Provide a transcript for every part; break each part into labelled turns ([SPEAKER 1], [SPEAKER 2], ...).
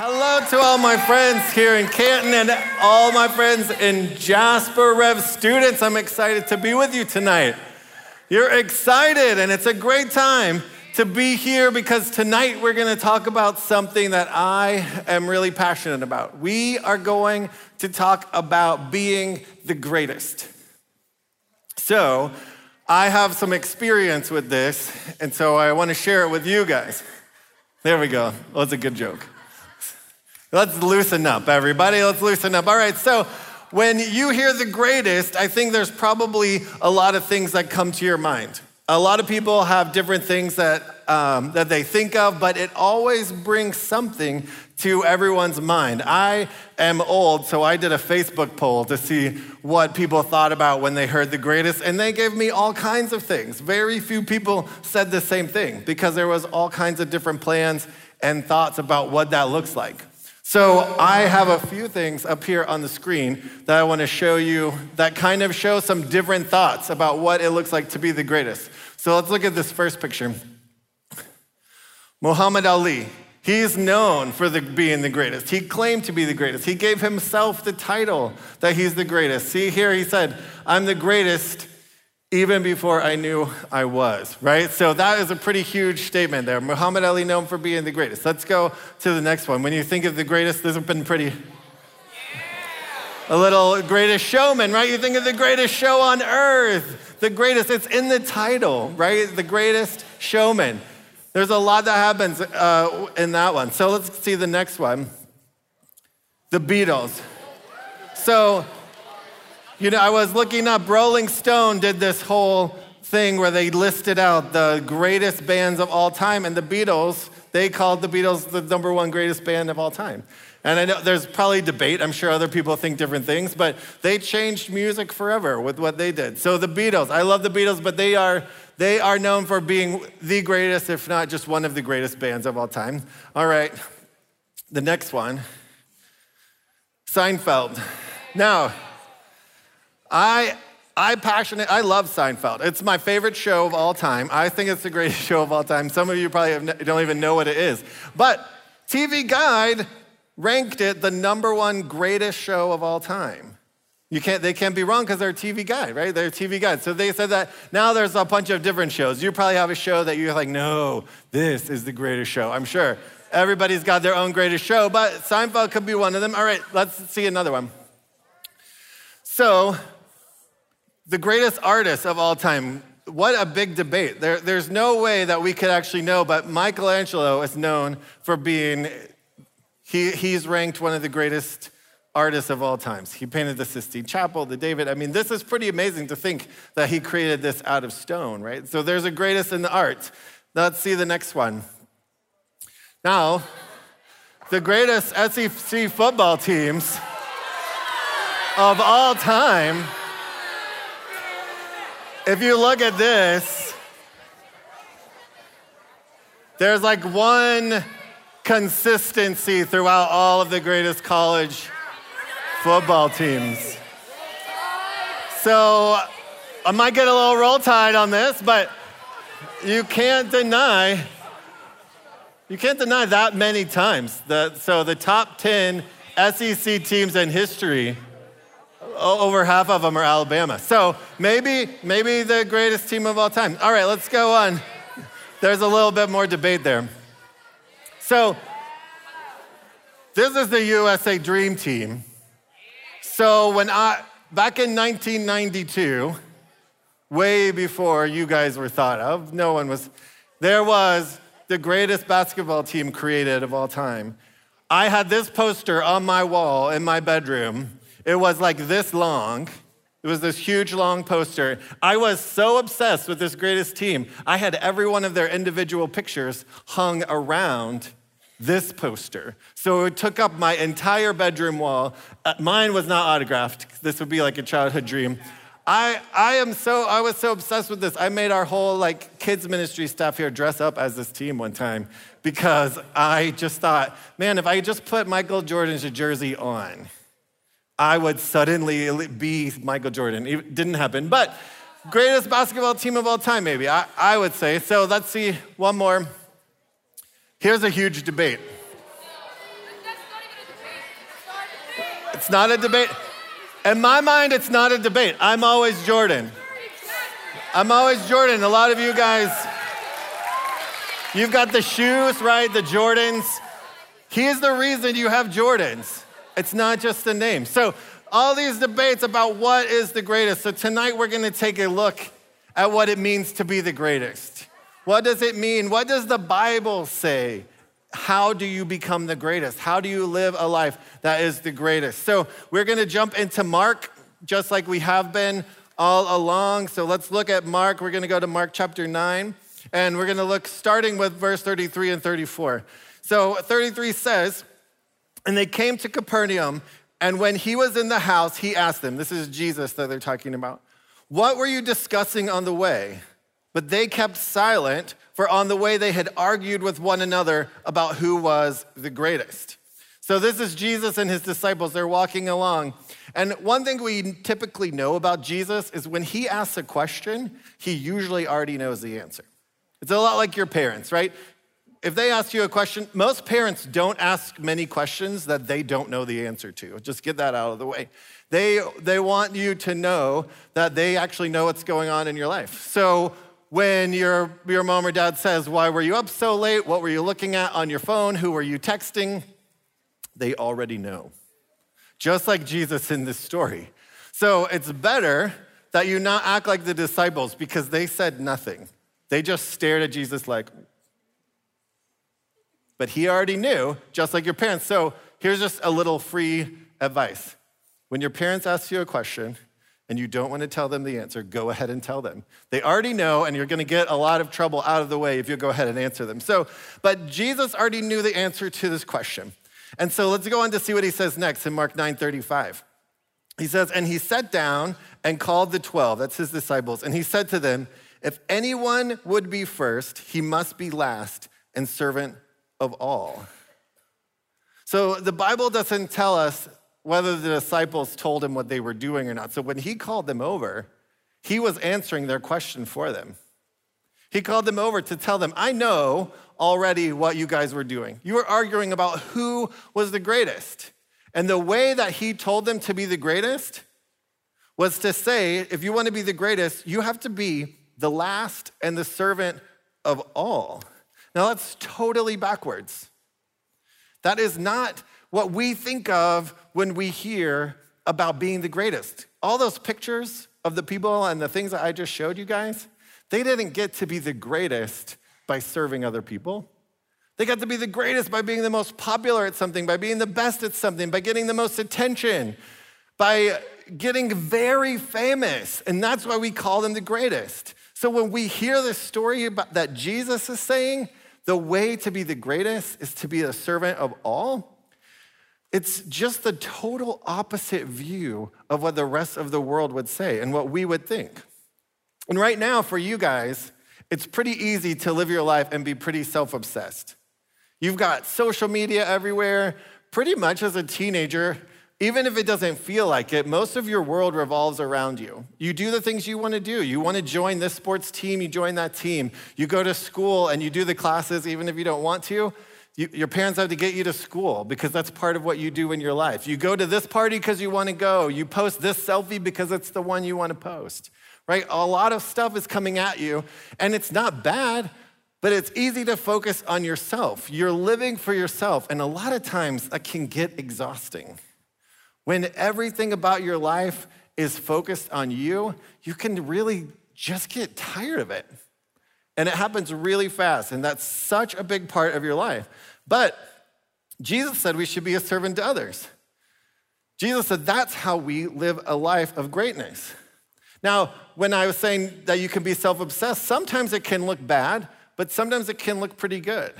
[SPEAKER 1] Hello to all my friends here in Canton and all my friends in Jasper Rev students. I'm excited to be with you tonight. You're excited, and it's a great time to be here because tonight we're going to talk about something that I am really passionate about. We are going to talk about being the greatest. So, I have some experience with this, and so I want to share it with you guys. There we go. Well, that's a good joke. Let's loosen up, everybody. Let's loosen up. All right, so when you hear the greatest, I think there's probably a lot of things that come to your mind. A lot of people have different things that, um, that they think of, but it always brings something to everyone's mind. I am old, so I did a Facebook poll to see what people thought about when they heard the greatest, and they gave me all kinds of things. Very few people said the same thing because there was all kinds of different plans and thoughts about what that looks like. So I have a few things up here on the screen that I want to show you that kind of show some different thoughts about what it looks like to be the greatest. So let's look at this first picture. Muhammad Ali. He's known for the, being the greatest. He claimed to be the greatest. He gave himself the title that he's the greatest. See here, he said, I'm the greatest even before I knew I was, right? So that is a pretty huge statement there. Muhammad Ali known for being the greatest. Let's go to the next one. When you think of the greatest, this has been pretty. A little greatest showman, right? You think of the greatest show on earth, the greatest. It's in the title, right? The greatest showman. There's a lot that happens uh, in that one. So let's see the next one. The Beatles. So you know, I was looking up, Rolling Stone did this whole thing where they listed out the greatest bands of all time, and the Beatles, they called the Beatles the number one greatest band of all time. And I know there's probably debate. I'm sure other people think different things, but they changed music forever with what they did. So the Beatles, I love the Beatles, but they are they are known for being the greatest, if not just one of the greatest bands of all time. All right, the next one, Seinfeld. Now, I, I passionate, I love Seinfeld. It's my favorite show of all time. I think it's the greatest show of all time. Some of you probably don't even know what it is. But TV Guide ranked it the number one greatest show of all time. You can't, they can't be wrong because they're TV guide, right? They're TV guide. So they said that now there's a bunch of different shows. You probably have a show that you're like, no, this is the greatest show. I'm sure everybody's got their own greatest show, but Seinfeld could be one of them. All right, let's see another one. So the greatest artist of all time. What a big debate. There, there's no way that we could actually know, but Michelangelo is known for being, he, he's ranked one of the greatest artists of all times. He painted the Sistine Chapel, the David. I mean, this is pretty amazing to think that he created this out of stone, right? So there's a greatest in the art. Let's see the next one. Now, the greatest SEC football teams of all time if you look at this, there's like one consistency throughout all of the greatest college football teams. So I might get a little roll tide on this, but you can't deny you can't deny that many times. The, so the top 10 SEC teams in history over half of them are Alabama. So maybe, maybe the greatest team of all time. All right, let's go on. There's a little bit more debate there. So this is the USA Dream Team. So when I, back in 1992, way before you guys were thought of, no one was, there was the greatest basketball team created of all time. I had this poster on my wall in my bedroom it was like this long. It was this huge long poster. I was so obsessed with this greatest team. I had every one of their individual pictures hung around this poster. So it took up my entire bedroom wall. Uh, mine was not autographed. This would be like a childhood dream. I, I am so I was so obsessed with this. I made our whole like kids ministry staff here dress up as this team one time because I just thought, man, if I just put Michael Jordan's jersey on, I would suddenly be Michael Jordan. It didn't happen, but greatest basketball team of all time, maybe, I, I would say. So let's see one more. Here's a huge debate. It's not a debate. In my mind, it's not a debate. I'm always Jordan. I'm always Jordan. A lot of you guys, you've got the shoes, right? The Jordans. He is the reason you have Jordans. It's not just the name. So, all these debates about what is the greatest. So, tonight we're going to take a look at what it means to be the greatest. What does it mean? What does the Bible say? How do you become the greatest? How do you live a life that is the greatest? So, we're going to jump into Mark just like we have been all along. So, let's look at Mark. We're going to go to Mark chapter 9, and we're going to look starting with verse 33 and 34. So, 33 says, And they came to Capernaum, and when he was in the house, he asked them, This is Jesus that they're talking about, What were you discussing on the way? But they kept silent, for on the way they had argued with one another about who was the greatest. So, this is Jesus and his disciples. They're walking along. And one thing we typically know about Jesus is when he asks a question, he usually already knows the answer. It's a lot like your parents, right? If they ask you a question, most parents don't ask many questions that they don't know the answer to. Just get that out of the way. They, they want you to know that they actually know what's going on in your life. So, when your, your mom or dad says, Why were you up so late? What were you looking at on your phone? Who were you texting? They already know. Just like Jesus in this story. So it's better that you not act like the disciples because they said nothing. They just stared at Jesus like, but he already knew, just like your parents. So here's just a little free advice. When your parents ask you a question, and you don't want to tell them the answer, go ahead and tell them. They already know, and you're going to get a lot of trouble out of the way if you go ahead and answer them. So, but Jesus already knew the answer to this question. And so let's go on to see what he says next in Mark 9 35. He says, And he sat down and called the 12, that's his disciples, and he said to them, If anyone would be first, he must be last and servant of all. So the Bible doesn't tell us whether the disciples told him what they were doing or not. So when he called them over, he was answering their question for them. He called them over to tell them, I know already what you guys were doing. You were arguing about who was the greatest. And the way that he told them to be the greatest was to say, if you want to be the greatest, you have to be the last and the servant of all. Now, that's totally backwards. That is not what we think of when we hear about being the greatest. All those pictures of the people and the things that I just showed you guys, they didn't get to be the greatest by serving other people. They got to be the greatest by being the most popular at something, by being the best at something, by getting the most attention, by getting very famous. And that's why we call them the greatest. So when we hear this story about, that Jesus is saying, the way to be the greatest is to be a servant of all it's just the total opposite view of what the rest of the world would say and what we would think. And right now, for you guys, it's pretty easy to live your life and be pretty self obsessed. You've got social media everywhere. Pretty much as a teenager, even if it doesn't feel like it, most of your world revolves around you. You do the things you want to do. You want to join this sports team, you join that team. You go to school and you do the classes even if you don't want to. You, your parents have to get you to school because that's part of what you do in your life. You go to this party because you want to go. You post this selfie because it's the one you want to post, right? A lot of stuff is coming at you, and it's not bad, but it's easy to focus on yourself. You're living for yourself, and a lot of times that can get exhausting. When everything about your life is focused on you, you can really just get tired of it. And it happens really fast, and that's such a big part of your life. But Jesus said we should be a servant to others. Jesus said that's how we live a life of greatness. Now, when I was saying that you can be self obsessed, sometimes it can look bad, but sometimes it can look pretty good.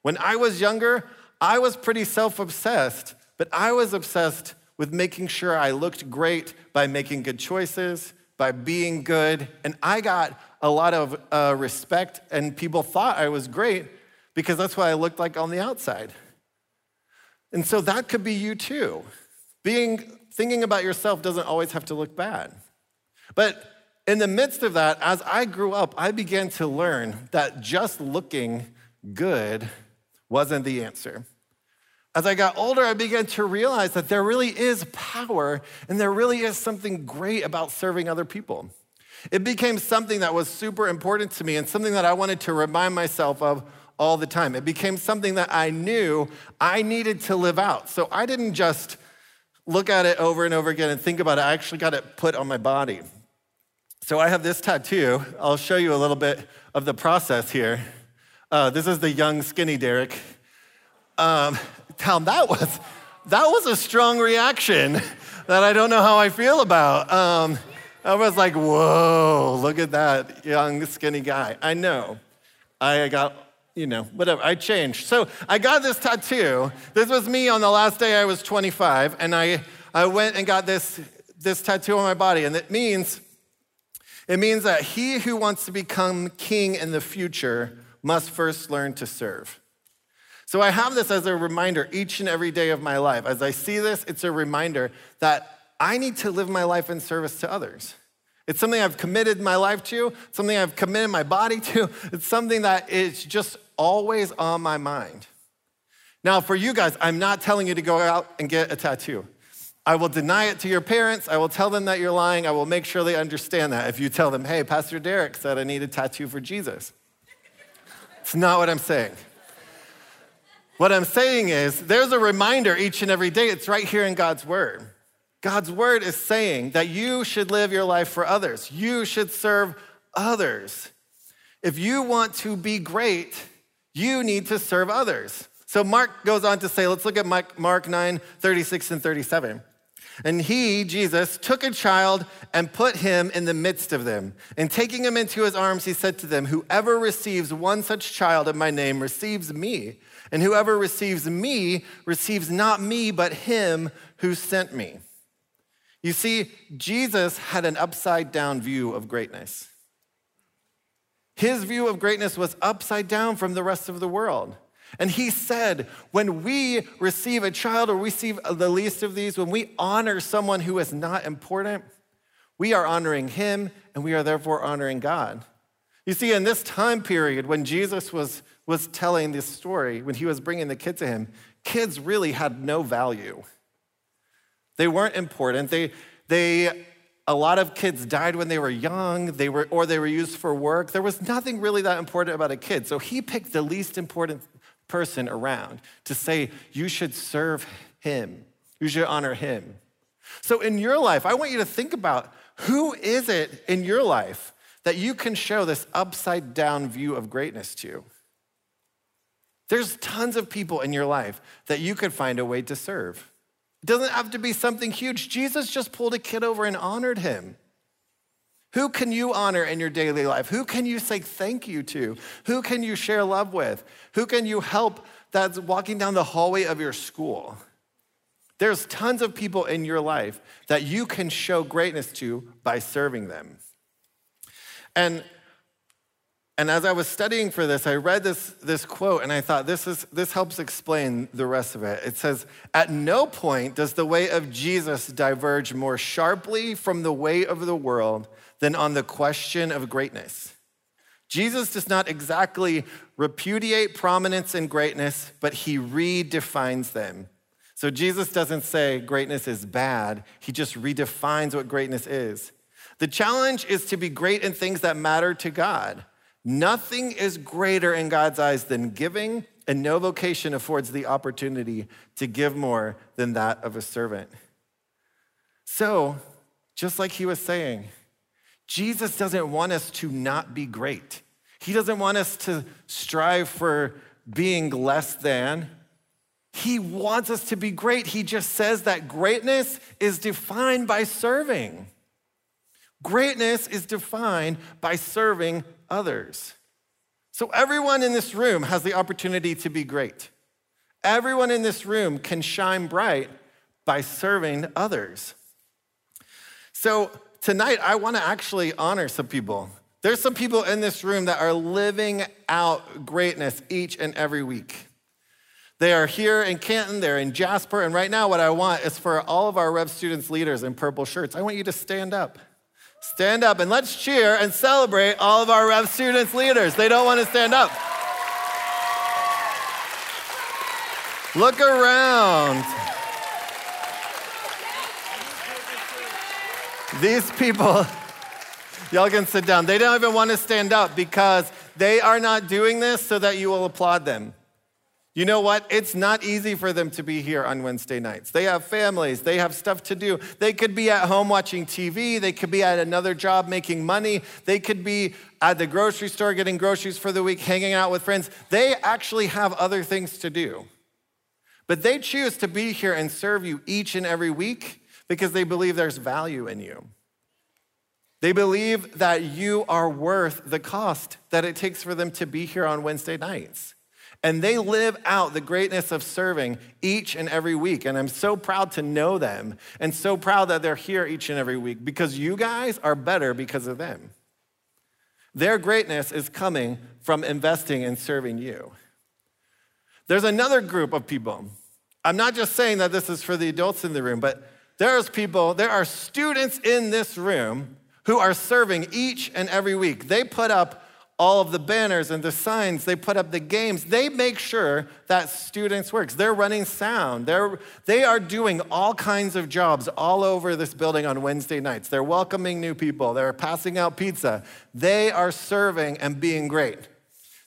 [SPEAKER 1] When I was younger, I was pretty self obsessed, but I was obsessed with making sure I looked great by making good choices, by being good, and I got a lot of uh, respect, and people thought I was great because that's what I looked like on the outside. And so that could be you too. Being thinking about yourself doesn't always have to look bad. But in the midst of that, as I grew up, I began to learn that just looking good wasn't the answer. As I got older, I began to realize that there really is power and there really is something great about serving other people. It became something that was super important to me and something that I wanted to remind myself of all the time. It became something that I knew I needed to live out. So I didn't just look at it over and over again and think about it. I actually got it put on my body. So I have this tattoo. I'll show you a little bit of the process here. Uh, this is the young, skinny Derek. Um, Tom, that was that was a strong reaction that I don't know how I feel about. Um, I was like, whoa, look at that young, skinny guy. I know. I got, you know, whatever. I changed. So I got this tattoo. This was me on the last day I was 25, and I, I went and got this, this tattoo on my body. And it means, it means that he who wants to become king in the future must first learn to serve. So I have this as a reminder each and every day of my life. As I see this, it's a reminder that I need to live my life in service to others. It's something I've committed my life to, something I've committed my body to. It's something that is just always on my mind. Now, for you guys, I'm not telling you to go out and get a tattoo. I will deny it to your parents. I will tell them that you're lying. I will make sure they understand that. If you tell them, hey, Pastor Derek said I need a tattoo for Jesus, it's not what I'm saying. What I'm saying is, there's a reminder each and every day. It's right here in God's word. God's word is saying that you should live your life for others, you should serve others. If you want to be great, you need to serve others. So Mark goes on to say, let's look at Mark 9, 36 and 37. And he, Jesus, took a child and put him in the midst of them. And taking him into his arms, he said to them, Whoever receives one such child in my name receives me. And whoever receives me receives not me, but him who sent me. You see, Jesus had an upside down view of greatness. His view of greatness was upside down from the rest of the world. And he said, when we receive a child or receive the least of these, when we honor someone who is not important, we are honoring him and we are therefore honoring God. You see, in this time period when Jesus was, was telling this story, when he was bringing the kid to him, kids really had no value. They weren't important. They, they, a lot of kids died when they were young, they were, or they were used for work. There was nothing really that important about a kid. So he picked the least important person around to say, you should serve him, you should honor him. So in your life, I want you to think about who is it in your life that you can show this upside down view of greatness to? There's tons of people in your life that you could find a way to serve. It doesn't have to be something huge. Jesus just pulled a kid over and honored him. Who can you honor in your daily life? Who can you say thank you to? Who can you share love with? Who can you help that's walking down the hallway of your school? There's tons of people in your life that you can show greatness to by serving them. And and as I was studying for this, I read this, this quote and I thought this, is, this helps explain the rest of it. It says, At no point does the way of Jesus diverge more sharply from the way of the world than on the question of greatness. Jesus does not exactly repudiate prominence and greatness, but he redefines them. So Jesus doesn't say greatness is bad, he just redefines what greatness is. The challenge is to be great in things that matter to God. Nothing is greater in God's eyes than giving, and no vocation affords the opportunity to give more than that of a servant. So, just like he was saying, Jesus doesn't want us to not be great. He doesn't want us to strive for being less than. He wants us to be great. He just says that greatness is defined by serving. Greatness is defined by serving others. So everyone in this room has the opportunity to be great. Everyone in this room can shine bright by serving others. So tonight, I want to actually honor some people. There's some people in this room that are living out greatness each and every week. They are here in Canton, they're in Jasper, and right now, what I want is for all of our Rev students leaders in purple shirts, I want you to stand up. Stand up and let's cheer and celebrate all of our Rev students leaders. They don't want to stand up. Look around. These people, y'all can sit down. They don't even want to stand up because they are not doing this so that you will applaud them. You know what? It's not easy for them to be here on Wednesday nights. They have families, they have stuff to do. They could be at home watching TV, they could be at another job making money, they could be at the grocery store getting groceries for the week, hanging out with friends. They actually have other things to do. But they choose to be here and serve you each and every week because they believe there's value in you. They believe that you are worth the cost that it takes for them to be here on Wednesday nights. And they live out the greatness of serving each and every week. And I'm so proud to know them and so proud that they're here each and every week because you guys are better because of them. Their greatness is coming from investing and serving you. There's another group of people I'm not just saying that this is for the adults in the room, but there's people, there are students in this room who are serving each and every week. They put up all of the banners and the signs, they put up the games. They make sure that students works. They're running sound. They're, they are doing all kinds of jobs all over this building on Wednesday nights. They're welcoming new people. They're passing out pizza. They are serving and being great.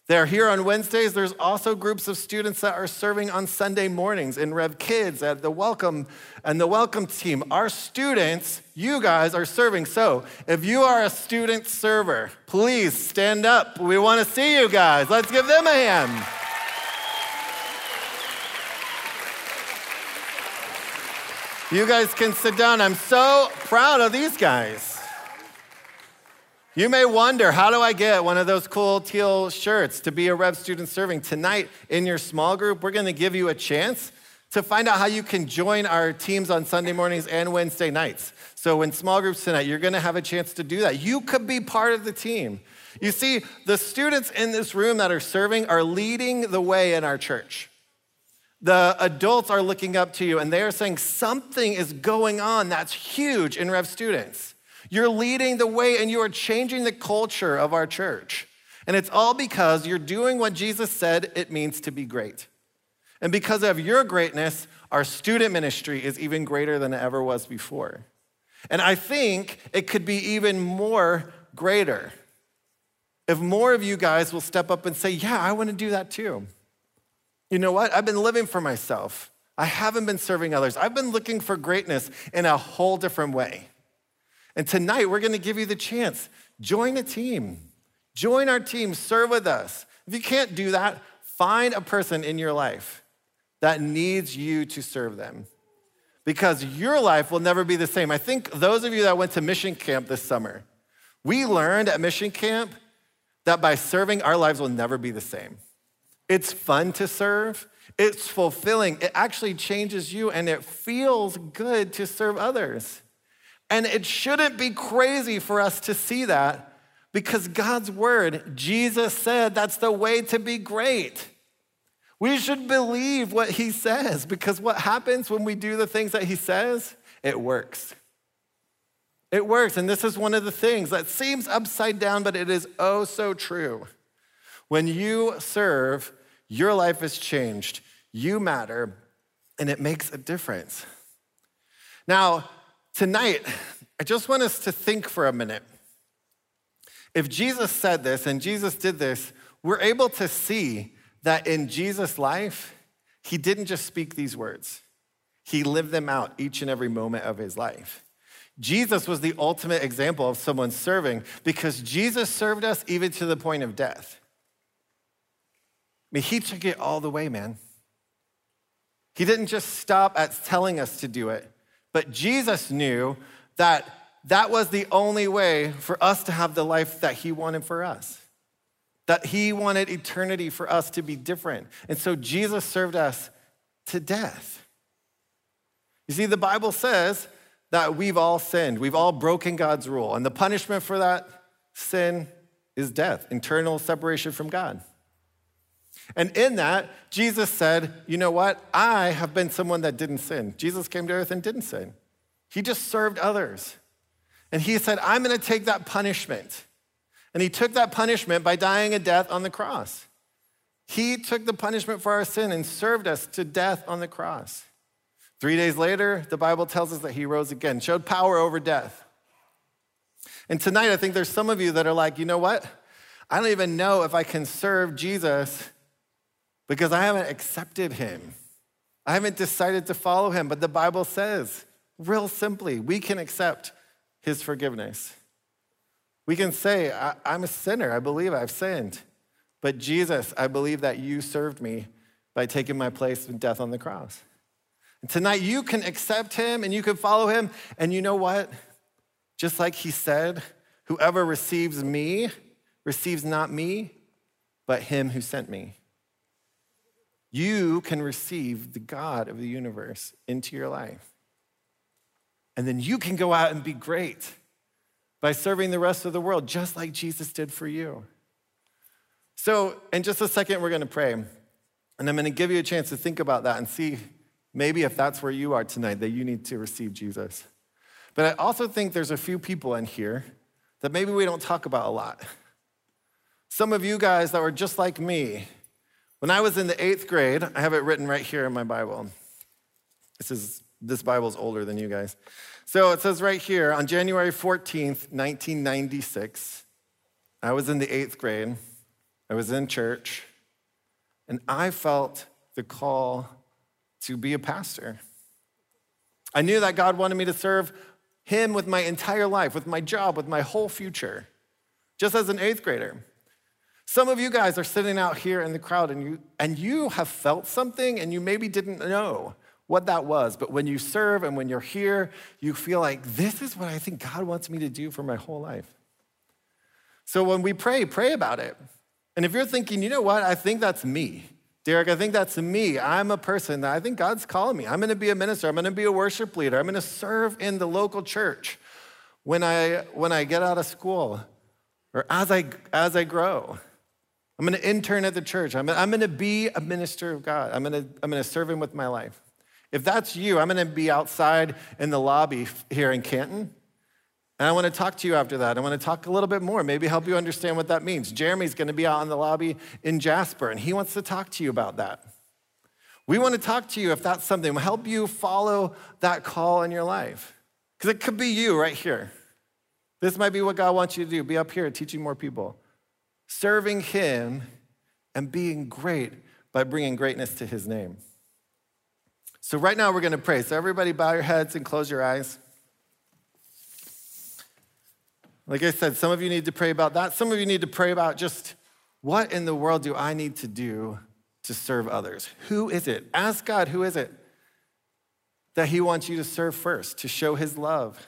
[SPEAKER 1] They're here on Wednesdays. There's also groups of students that are serving on Sunday mornings in Rev Kids at the Welcome and the Welcome team. Our students, you guys are serving. So if you are a student server, please stand up. We want to see you guys. Let's give them a hand. You guys can sit down. I'm so proud of these guys. You may wonder, how do I get one of those cool teal shirts to be a Rev student serving? Tonight in your small group, we're gonna give you a chance to find out how you can join our teams on Sunday mornings and Wednesday nights. So, in small groups tonight, you're gonna have a chance to do that. You could be part of the team. You see, the students in this room that are serving are leading the way in our church. The adults are looking up to you and they are saying something is going on that's huge in Rev students. You're leading the way and you are changing the culture of our church. And it's all because you're doing what Jesus said it means to be great. And because of your greatness, our student ministry is even greater than it ever was before. And I think it could be even more greater if more of you guys will step up and say, Yeah, I want to do that too. You know what? I've been living for myself. I haven't been serving others. I've been looking for greatness in a whole different way. And tonight, we're to give you the chance. Join a team. Join our team. Serve with us. If you can't do that, find a person in your life that needs you to serve them because your life will never be the same. I think those of you that went to mission camp this summer, we learned at mission camp that by serving, our lives will never be the same. It's fun to serve, it's fulfilling, it actually changes you, and it feels good to serve others. And it shouldn't be crazy for us to see that because God's word, Jesus said that's the way to be great. We should believe what he says because what happens when we do the things that he says? It works. It works. And this is one of the things that seems upside down, but it is oh so true. When you serve, your life is changed, you matter, and it makes a difference. Now, Tonight, I just want us to think for a minute. If Jesus said this and Jesus did this, we're able to see that in Jesus' life, he didn't just speak these words, he lived them out each and every moment of his life. Jesus was the ultimate example of someone serving because Jesus served us even to the point of death. I mean, he took it all the way, man. He didn't just stop at telling us to do it, but Jesus knew that that was the only way for us to have the life that He wanted for us. That He wanted eternity for us to be different. And so Jesus served us to death. You see, the Bible says that we've all sinned, we've all broken God's rule. And the punishment for that sin is death, internal separation from God. And in that, Jesus said, You know what? I have been someone that didn't sin. Jesus came to earth and didn't sin, he just served others. And he said, I'm going to take that punishment. And he took that punishment by dying a death on the cross. He took the punishment for our sin and served us to death on the cross. Three days later, the Bible tells us that he rose again, showed power over death. And tonight, I think there's some of you that are like, you know what? I don't even know if I can serve Jesus because I haven't accepted him. I haven't decided to follow him. But the Bible says, real simply, we can accept his forgiveness. We can say, I, am a sinner. I believe I've sinned. But Jesus, I believe that you served me by taking my place in death on the cross. And tonight, you can accept him and you can follow him. And you know what? Just like he said, whoever receives me receives not me, but him who sent me. You can receive the God of the universe into your life. And then you can go out and be great by serving the rest of the world, just like Jesus did for you. So, in just a second, we're going to pray. And I'm going to give you a chance to think about that and see maybe if that's where you are tonight, that you need to receive Jesus. But I also think there's a few people in here that maybe we don't talk about a lot. Some of you guys that were just like me. When I was in the eighth grade, I have it written right here in my Bible. This is this Bible's older than you guys. So it says right here on January 14th, 1996, I was in the eighth grade. I was in church, and I felt the call to be a pastor. I knew that God wanted me to serve him with my entire life, with my job, with my whole future, just as an eighth grader. Some of you guys are sitting out here in the crowd and you, and you have felt something and you maybe didn't know what that was. But when you serve and when you're here, you feel like, this is what I think God wants me to do for my whole life. So when we pray, pray about it. And if you're thinking, you know what, I think that's me. Derek, I think that's me. I'm a person that I think God's calling me. I'm going to be a minister. I'm going to be a worship leader. I'm going to serve in the local church when I, when I get out of school or as I, as I grow. I'm going to intern at the church. I'm, I'm going to be a minister of God. I'm going to, I'm going to serve Him with my life. If that's you, I'm going to be outside in the lobby here in Canton. And I want to talk to you after that. I want to talk a little bit more, maybe help you understand what that means. Jeremy's going to be out in the lobby in Jasper, and he wants to talk to you about that. We want to talk to you if that's something, we'll help you follow that call in your life. Because it could be you right here. This might be what God wants you to do be up here teaching more people, serving Him and being great by bringing greatness to His name. So, right now, we're going to pray. So, everybody, bow your heads and close your eyes. Like I said, some of you need to pray about that. Some of you need to pray about just what in the world do I need to do to serve others? Who is it? Ask God, who is it that He wants you to serve first, to show His love?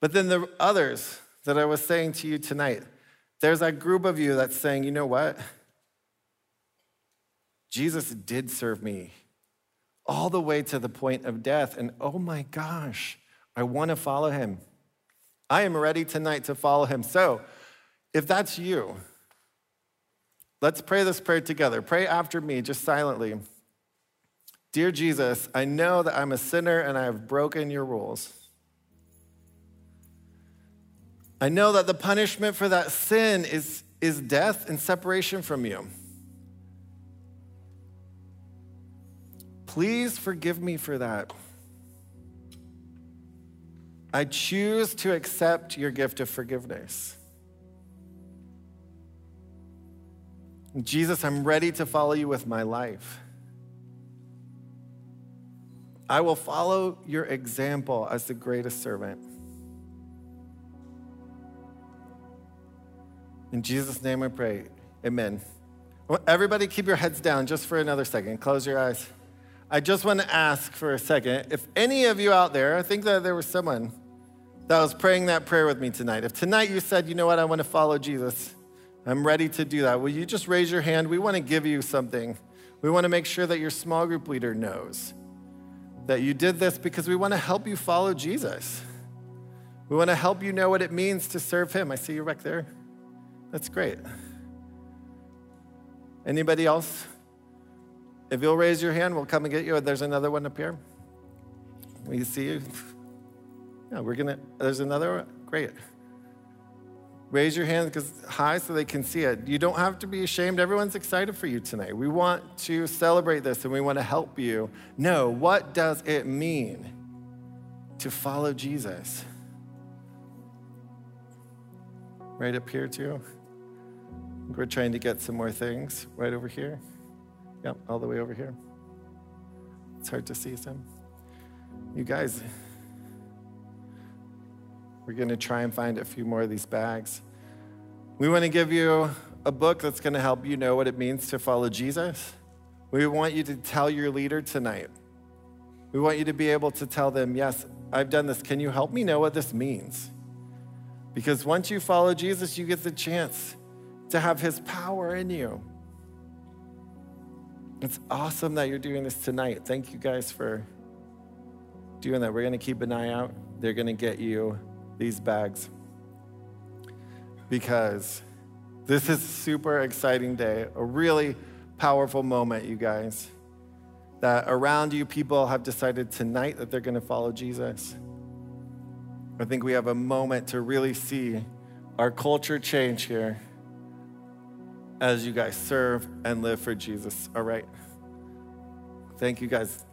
[SPEAKER 1] But then the others that I was saying to you tonight, there's that group of you that's saying, you know what? Jesus did serve me all the way to the point of death. And oh my gosh, I want to follow him. I am ready tonight to follow him. So, if that's you, let's pray this prayer together. Pray after me, just silently. Dear Jesus, I know that I'm a sinner and I have broken your rules. I know that the punishment for that sin is, is death and separation from you. Please forgive me for that. I choose to accept your gift of forgiveness. Jesus, I'm ready to follow you with my life. I will follow your example as the greatest servant. In Jesus' name I pray. Amen. Everybody, keep your heads down just for another second. Close your eyes. I just want to ask for a second if any of you out there, I think that there was someone that was praying that prayer with me tonight. If tonight you said, you know what, I want to follow Jesus, I'm ready to do that, will you just raise your hand? We want to give you something. We want to make sure that your small group leader knows that you did this because we want to help you follow Jesus. We want to help you know what it means to serve Him. I see you back there. That's great. Anybody else? If you'll raise your hand, we'll come and get you. There's another one up here. We see you. Yeah, we're gonna. There's another. one. Great. Raise your hand because high so they can see it. You don't have to be ashamed. Everyone's excited for you tonight. We want to celebrate this and we want to help you know what does it mean to follow Jesus? Right up here too. We're trying to get some more things right over here. Yep, all the way over here. It's hard to see some. You guys, we're going to try and find a few more of these bags. We want to give you a book that's going to help you know what it means to follow Jesus. We want you to tell your leader tonight. We want you to be able to tell them, Yes, I've done this. Can you help me know what this means? Because once you follow Jesus, you get the chance to have his power in you. It's awesome that you're doing this tonight. Thank you guys for doing that. We're going to keep an eye out. They're going to get you these bags because this is a super exciting day, a really powerful moment, you guys. That around you, people have decided tonight that they're going to follow Jesus. I think we have a moment to really see our culture change here as you guys serve and live for Jesus. All right. Thank you guys.